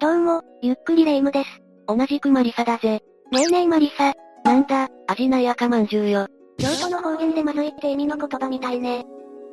どうも、ゆっくりレ夢ムです。同じくマリサだぜ。ねえねえマリサ。なんだ、味ない赤まんじゅうよ。京都の方言でまずいって意味の言葉みたいね。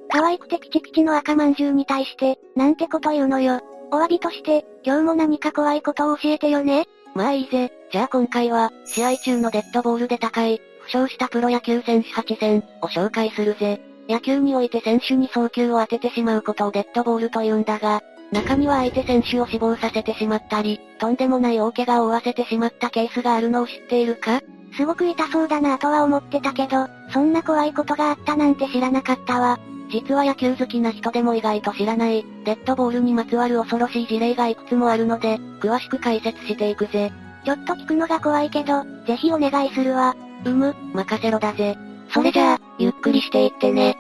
可愛くてピチピチの赤まんじゅうに対して、なんてこと言うのよ。お詫びとして、今日も何か怖いことを教えてよね。まあいいぜ。じゃあ今回は、試合中のデッドボールで高い、負傷したプロ野球選手8選を紹介するぜ。野球において選手に送球を当ててしまうことをデッドボールと言うんだが、中には相手選手を死亡させてしまったり、とんでもない大怪我を負わせてしまったケースがあるのを知っているか？すごく痛そうだなとは思ってたけど、そんな怖いことがあったなんて知らなかったわ。実は野球好きな人でも意外と知らない、デッドボールにまつわる恐ろしい事例がいくつもあるので、詳しく解説していくぜ。ちょっと聞くのが怖いけど、ぜひお願いするわ。うむ、任せろだぜ。それじゃあ、ゆっくりしていってね。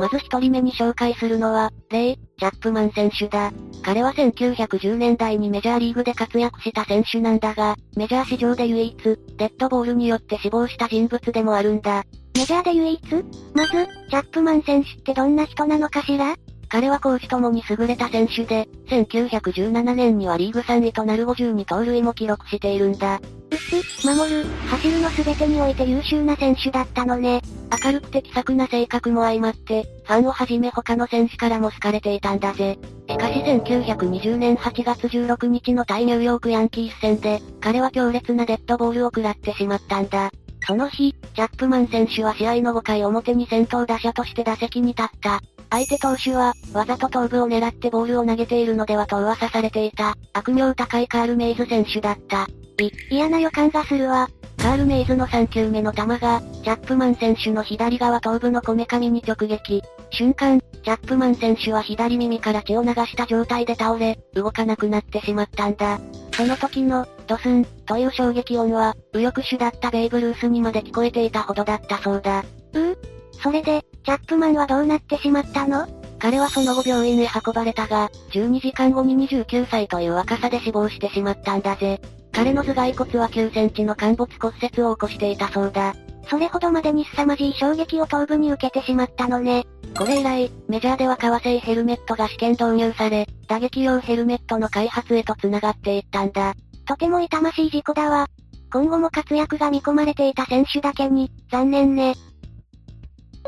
まず一人目に紹介するのは、レイ・チャップマン選手だ。彼は1910年代にメジャーリーグで活躍した選手なんだが、メジャー史上で唯一、デッドボールによって死亡した人物でもあるんだ。メジャーで唯一？まず、チャップマン選手ってどんな人なのかしら？彼はコーチともに優れた選手で、1917年にはリーグ3位となる52盗塁も記録しているんだ。守る、走るの全てにおいて優秀な選手だったのね。明るくて気さくな性格も相まって、ファンをはじめ他の選手からも好かれていたんだぜ。しかし1920年8月16日の対ニューヨークヤンキース戦で、彼は強烈なデッドボールを食らってしまったんだ。その日、チャップマン選手は試合の5回表に先頭打者として打席に立った。相手投手は、わざと頭部を狙ってボールを投げているのではと噂されていた、悪名高いカール・メイズ選手だった。い、嫌な予感がするわ。カール・メイズの3球目の球が、チャップマン選手の左側頭部のこめかみに直撃。瞬間、チャップマン選手は左耳から血を流した状態で倒れ、動かなくなってしまったんだ。その時の、ドスン、という衝撃音は、右翼手だったベイブルースにまで聞こえていたほどだったそうだ。う？ぅそれで、チャップマンはどうなってしまったの？彼はその後病院へ運ばれたが、12時間後に29歳という若さで死亡してしまったんだぜ。彼の頭蓋骨は9センチの陥没骨折を起こしていたそうだ。それほどまでに凄まじい衝撃を頭部に受けてしまったのね。これ以来、メジャーでは革製ヘルメットが試験導入され、打撃用ヘルメットの開発へと繋がっていったんだ。とても痛ましい事故だわ。今後も活躍が見込まれていた選手だけに、残念ね。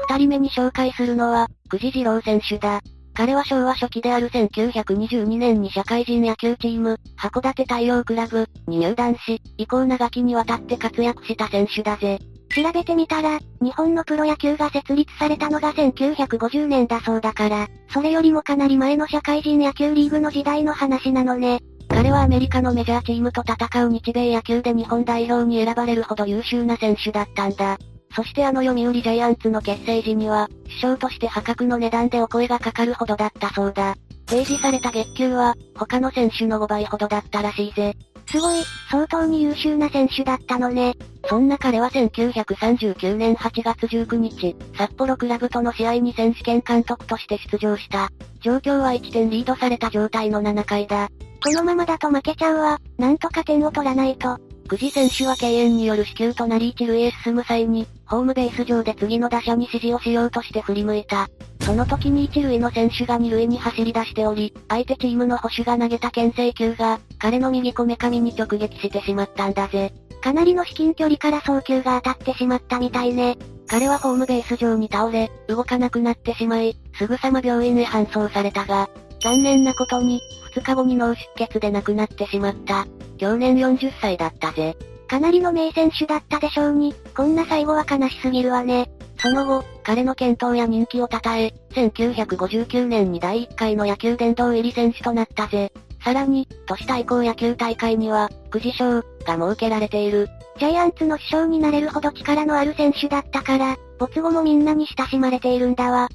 二人目に紹介するのは、久慈二郎選手だ。彼は昭和初期である1922年に社会人野球チーム、函館太陽クラブに入団し、以降長きにわたって活躍した選手だぜ。調べてみたら、日本のプロ野球が設立されたのが1950年だそうだから、それよりもかなり前の社会人野球リーグの時代の話なのね。彼はアメリカのメジャーチームと戦う日米野球で日本代表に選ばれるほど優秀な選手だったんだ。そしてあの読売ジャイアンツの結成時には、首相として破格の値段でお声がかかるほどだったそうだ。提示された月給は、他の選手の5倍ほどだったらしいぜ。すごい、相当に優秀な選手だったのね。そんな彼は1939年8月19日、札幌クラブとの試合に選手権監督として出場した。状況は1点リードされた状態の7回だ。このままだと負けちゃうわ。なんとか点を取らないと。久慈選手は敬遠による死球となり一塁へ進む際に、ホームベース上で次の打者に指示をしようとして振り向いた。その時に一塁の選手が二塁に走り出しており、相手チームの保守が投げた牽制球が、彼の右こめかみに直撃してしまったんだぜ。かなりの至近距離から送球が当たってしまったみたいね。彼はホームベース上に倒れ、動かなくなってしまい、すぐさま病院へ搬送されたが、残念なことに、2日後に脳出血で亡くなってしまった。去年40歳だったぜ。かなりの名選手だったでしょうに、こんな最後は悲しすぎるわね。その後、彼の健闘や人気を称え、1959年に第1回の野球殿堂入り選手となったぜ。さらに、都市対抗野球大会には、くじ賞が設けられている。ジャイアンツの首相になれるほど力のある選手だったから、没後もみんなに親しまれているんだわ。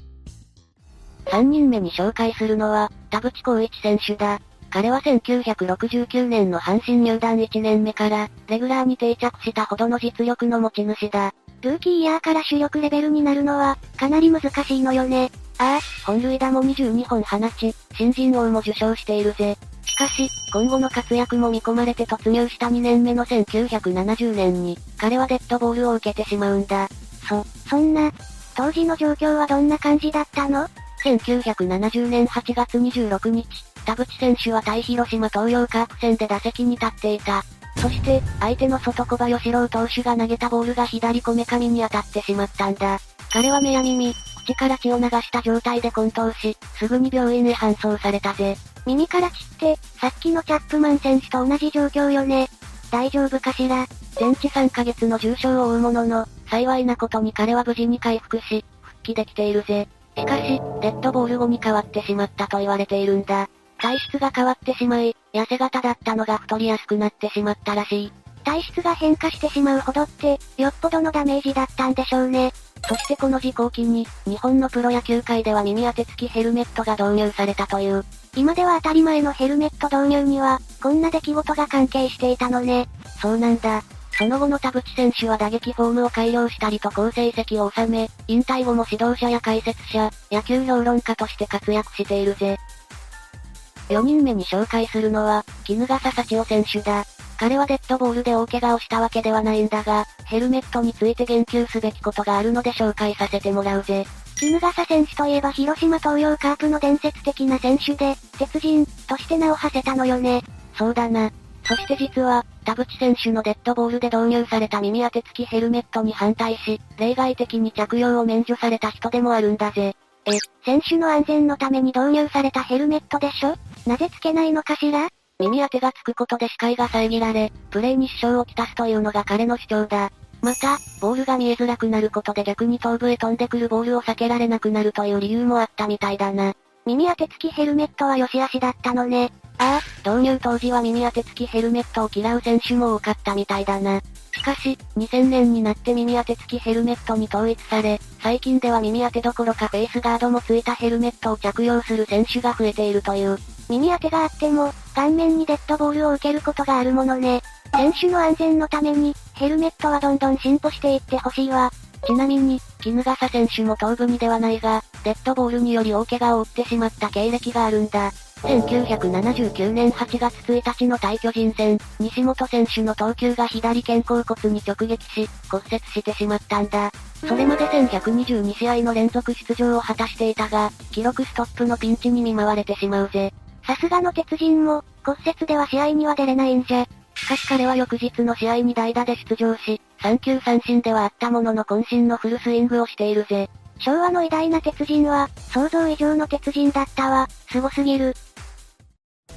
3人目に紹介するのは、田淵光一選手だ。彼は1969年の阪神入団1年目から、レギュラーに定着したほどの実力の持ち主だ。ルーキーイヤーから主力レベルになるのは、かなり難しいのよね。ああ、本塁打も22本放ち、新人王も受賞しているぜ。しかし、今後の活躍も見込まれて突入した2年目の1970年に、彼はデッドボールを受けてしまうんだ。そ、そんな、当時の状況はどんな感じだったの？1970年8月26日、田淵選手は対広島東洋カープ戦で打席に立っていた。そして、相手の外小林郎投手が投げたボールが左こめかみに当たってしまったんだ。彼は目や耳、口から血を流した状態で混沌し、すぐに病院へ搬送されたぜ。耳から血って、さっきのチャップマン選手と同じ状況よね。大丈夫かしら全治3ヶ月の重傷を負うものの、幸いなことに彼は無事に回復し、復帰できているぜ。しかし、デッドボール後に変わってしまったと言われているんだ。体質が変わってしまい、痩せ型だったのが太りやすくなってしまったらしい。体質が変化してしまうほどって、よっぽどのダメージだったんでしょうね。そしてこの事故を機に、日本のプロ野球界では耳当て付きヘルメットが導入されたという。今では当たり前のヘルメット導入には、こんな出来事が関係していたのね。そうなんだ。その後の田淵選手は打撃フォームを改良したりと好成績を収め、引退後も指導者や解説者、野球評論家として活躍しているぜ。4人目に紹介するのは、絹笠幸男選手だ。彼はデッドボールで大怪我をしたわけではないんだが、ヘルメットについて言及すべきことがあるので紹介させてもらうぜ。絹笠選手といえば広島東洋カープの伝説的な選手で、鉄人、として名を馳せたのよね。そうだな。そして実は、田淵選手のデッドボールで導入された耳当て付きヘルメットに反対し、例外的に着用を免除された人でもあるんだぜ。え、選手の安全のために導入されたヘルメットでしょ？なぜつけないのかしら？耳当てがつくことで視界が遮られ、プレイに支障をきたすというのが彼の主張だ。また、ボールが見えづらくなることで逆に頭部へ飛んでくるボールを避けられなくなるという理由もあったみたいだな。耳当て付きヘルメットは良し悪しだったのね。ああ、導入当時は耳当て付きヘルメットを嫌う選手も多かったみたいだな。しかし、2000年になって耳当て付きヘルメットに統一され、最近では耳当てどころかフェイスガードもついたヘルメットを着用する選手が増えているという。耳当てがあっても、顔面にデッドボールを受けることがあるものね。選手の安全のために、ヘルメットはどんどん進歩していってほしいわ。ちなみに、絹笠選手も頭部にではないが、デッドボールにより大怪我を負ってしまった経歴があるんだ。1979年8月1日の対巨人戦、西本選手の投球が左肩甲骨に直撃し、骨折してしまったんだ。それまで1122試合の連続出場を果たしていたが、記録ストップのピンチに見舞われてしまうぜ。さすがの鉄人も、骨折では試合には出れないんじゃ。しかし彼は翌日の試合に代打で出場し、3球三振ではあったものの渾身のフルスイングをしているぜ。昭和の偉大な鉄人は、想像以上の鉄人だったわ。凄すぎる。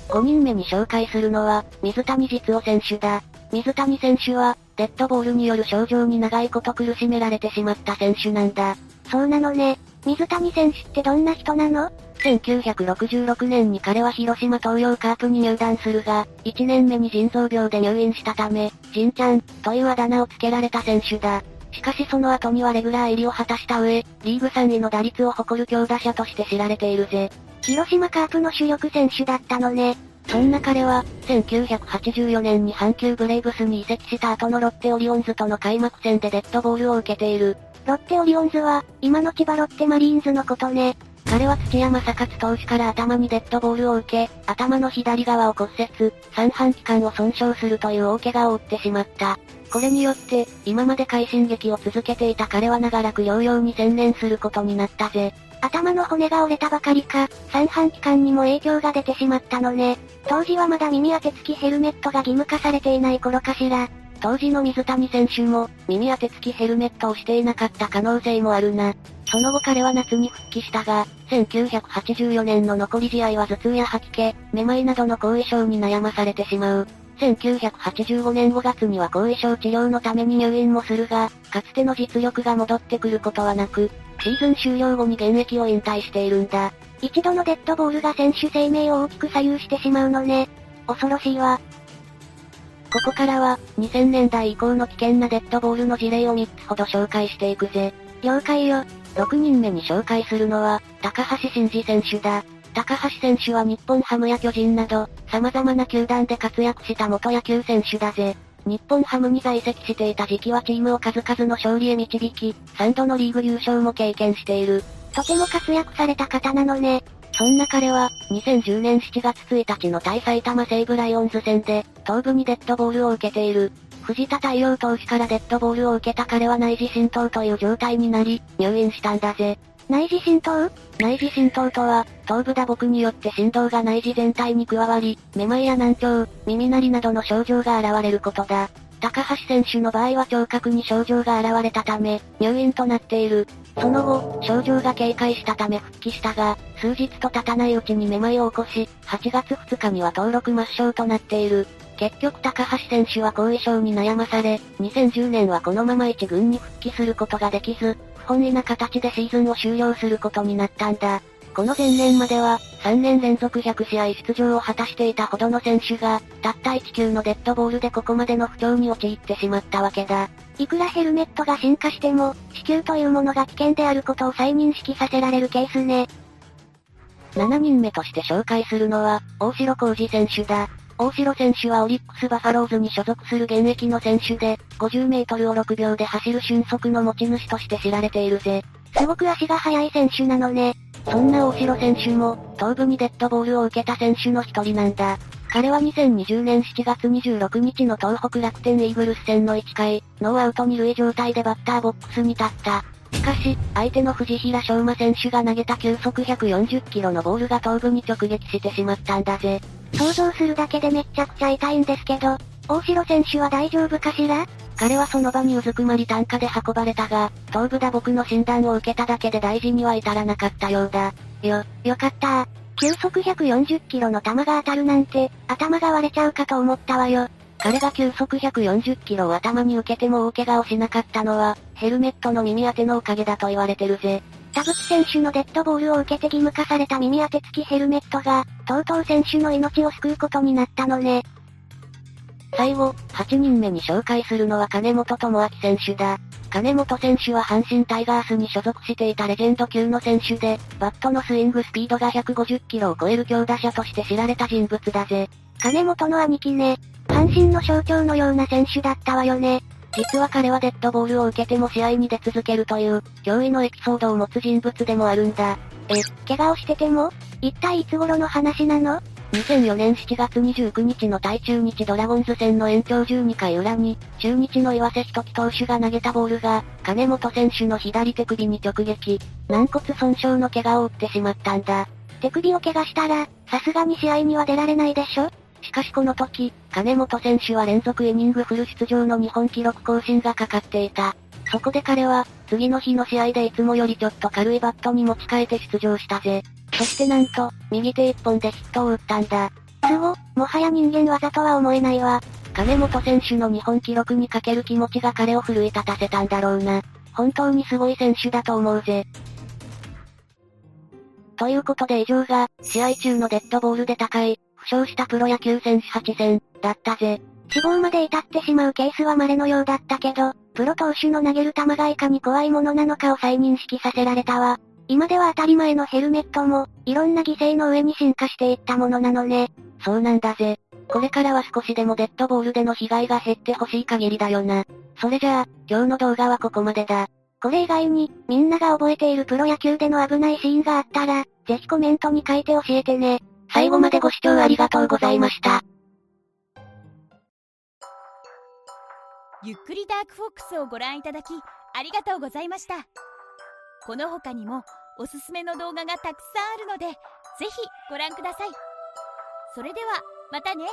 5人目に紹介するのは、水谷実夫選手だ。水谷選手は、デッドボールによる症状に長いこと苦しめられてしまった選手なんだ。そうなのね。水谷選手ってどんな人なの？1966年に彼は広島東洋カープに入団するが、1年目に腎臓病で入院したため、腎ちゃん、というあだ名を付けられた選手だ。しかしその後にはレギュラー入りを果たした上、リーグ3位の打率を誇る強打者として知られているぜ。広島カープの主力選手だったのね。そんな彼は、1984年に阪急ブレイブスに移籍した後のロッテオリオンズとの開幕戦でデッドボールを受けている。ロッテオリオンズは、今の千葉ロッテマリーンズのことね。彼は土山正勝投手から頭にデッドボールを受け、頭の左側を骨折、三半規管を損傷するという大怪我を負ってしまった。これによって、今まで快進撃を続けていた彼は長らく療養に専念することになったぜ。頭の骨が折れたばかりか、三半規管にも影響が出てしまったのね。当時はまだ耳当て付きヘルメットが義務化されていない頃かしら。当時の水谷選手も、耳当て付きヘルメットをしていなかった可能性もあるな。その後彼は夏に復帰したが、1984年の残り試合は頭痛や吐き気、めまいなどの後遺症に悩まされてしまう。1985年5月には後遺症治療のために入院もするが、かつての実力が戻ってくることはなく、シーズン終了後に現役を引退しているんだ。一度のデッドボールが選手生命を大きく左右してしまうのね。恐ろしいわ。ここからは、2000年代以降の危険なデッドボールの事例を3つほど紹介していくぜ。了解よ。6人目に紹介するのは、高橋真二選手だ。高橋選手は日本ハムや巨人など、様々な球団で活躍した元野球選手だぜ。日本ハムに在籍していた時期はチームを数々の勝利へ導き、3度のリーグ優勝も経験している。とても活躍された方なのね。そんな彼は、2010年7月1日の対埼玉西武ライオンズ戦で、頭部にデッドボールを受けている。藤田太陽投手からデッドボールを受けた彼は内耳浸透という状態になり、入院したんだぜ。内耳浸透内耳浸透とは、頭部打撲によって振動が内耳全体に加わり、めまいや難聴、耳鳴りなどの症状が現れることだ。高橋選手の場合は聴覚に症状が現れたため、入院となっている。その後、症状が軽快したため復帰したが、数日と経たないうちにめまいを起こし、8月2日には登録抹消となっている。結局高橋選手は後遺症に悩まされ、2010年はこのまま一軍に復帰することができず、不本意な形でシーズンを終了することになったんだ。この前年までは、3年連続100試合出場を果たしていたほどの選手が、たった1球のデッドボールでここまでの不調に陥ってしまったわけだ。いくらヘルメットが進化しても、死球というものが危険であることを再認識させられるケースね。7人目として紹介するのは、大城浩二選手だ。大城選手はオリックスバファローズに所属する現役の選手で、50メートルを6秒で走る俊足の持ち主として知られているぜ。すごく足が速い選手なのね。そんな大城選手も、頭部にデッドボールを受けた選手の一人なんだ。彼は2020年7月26日の東北楽天イーグルス戦の1回、ノーアウト2塁状態でバッターボックスに立った。しかし、相手の藤平昌馬選手が投げた球速140キロのボールが頭部に直撃してしまったんだぜ。想像するだけでめっちゃくちゃ痛いんですけど、大城選手は大丈夫かしら？彼はその場にうずくまり担架で運ばれたが、頭部打撲の診断を受けただけで大事には至らなかったようだ。よ、よかった球速140キロの球が当たるなんて、頭が割れちゃうかと思ったわよ。彼が球速140キロを頭に受けても大怪我をしなかったのは、ヘルメットの耳当てのおかげだと言われてるぜ。田淵選手のデッドボールを受けて義務化された耳当て付きヘルメットが、とうとう選手の命を救うことになったのね。最後、8人目に紹介するのは金本智明選手だ。金本選手は阪神タイガースに所属していたレジェンド級の選手で、バットのスイングスピードが150キロを超える強打者として知られた人物だぜ。金本の兄貴ね。阪神の象徴のような選手だったわよね。実は彼はデッドボールを受けても試合に出続けるという、驚異のエピソードを持つ人物でもあるんだ。え、怪我をしてても？一体いつ頃の話なの？2004年7月29日の対中日ドラゴンズ戦の延長12回裏に、中日の岩瀬仁樹投手が投げたボールが、金本選手の左手首に直撃、軟骨損傷の怪我を負ってしまったんだ。手首を怪我したら、さすがに試合には出られないでしょ？しかしこの時、金本選手は連続イニングフル出場の日本記録更新がかかっていた。そこで彼は、次の日の試合でいつもよりちょっと軽いバットに持ち替えて出場したぜ。そしてなんと、右手一本でヒットを打ったんだ。すご、もはや人間技とは思えないわ。金本選手の日本記録にかける気持ちが彼を奮い立たせたんだろうな。本当にすごい選手だと思うぜ。ということで以上が、試合中のデッドボールで高い、負傷したプロ野球選手8戦、だったぜ。死亡まで至ってしまうケースは稀のようだったけど、プロ投手の投げる球がいかに怖いものなのかを再認識させられたわ。今では当たり前のヘルメットも、いろんな犠牲の上に進化していったものなのね。そうなんだぜ。これからは少しでもデッドボールでの被害が減ってほしい限りだよな。それじゃあ、今日の動画はここまでだ。これ以外に、みんなが覚えているプロ野球での危ないシーンがあったら、ぜひコメントに書いて教えてね。最後までご視聴ありがとうございました。ゆっくりダークフォックスをご覧いただき、ありがとうございました。この他にも、おすすめの動画がたくさんあるので、ぜひご覧ください。それでは、またね。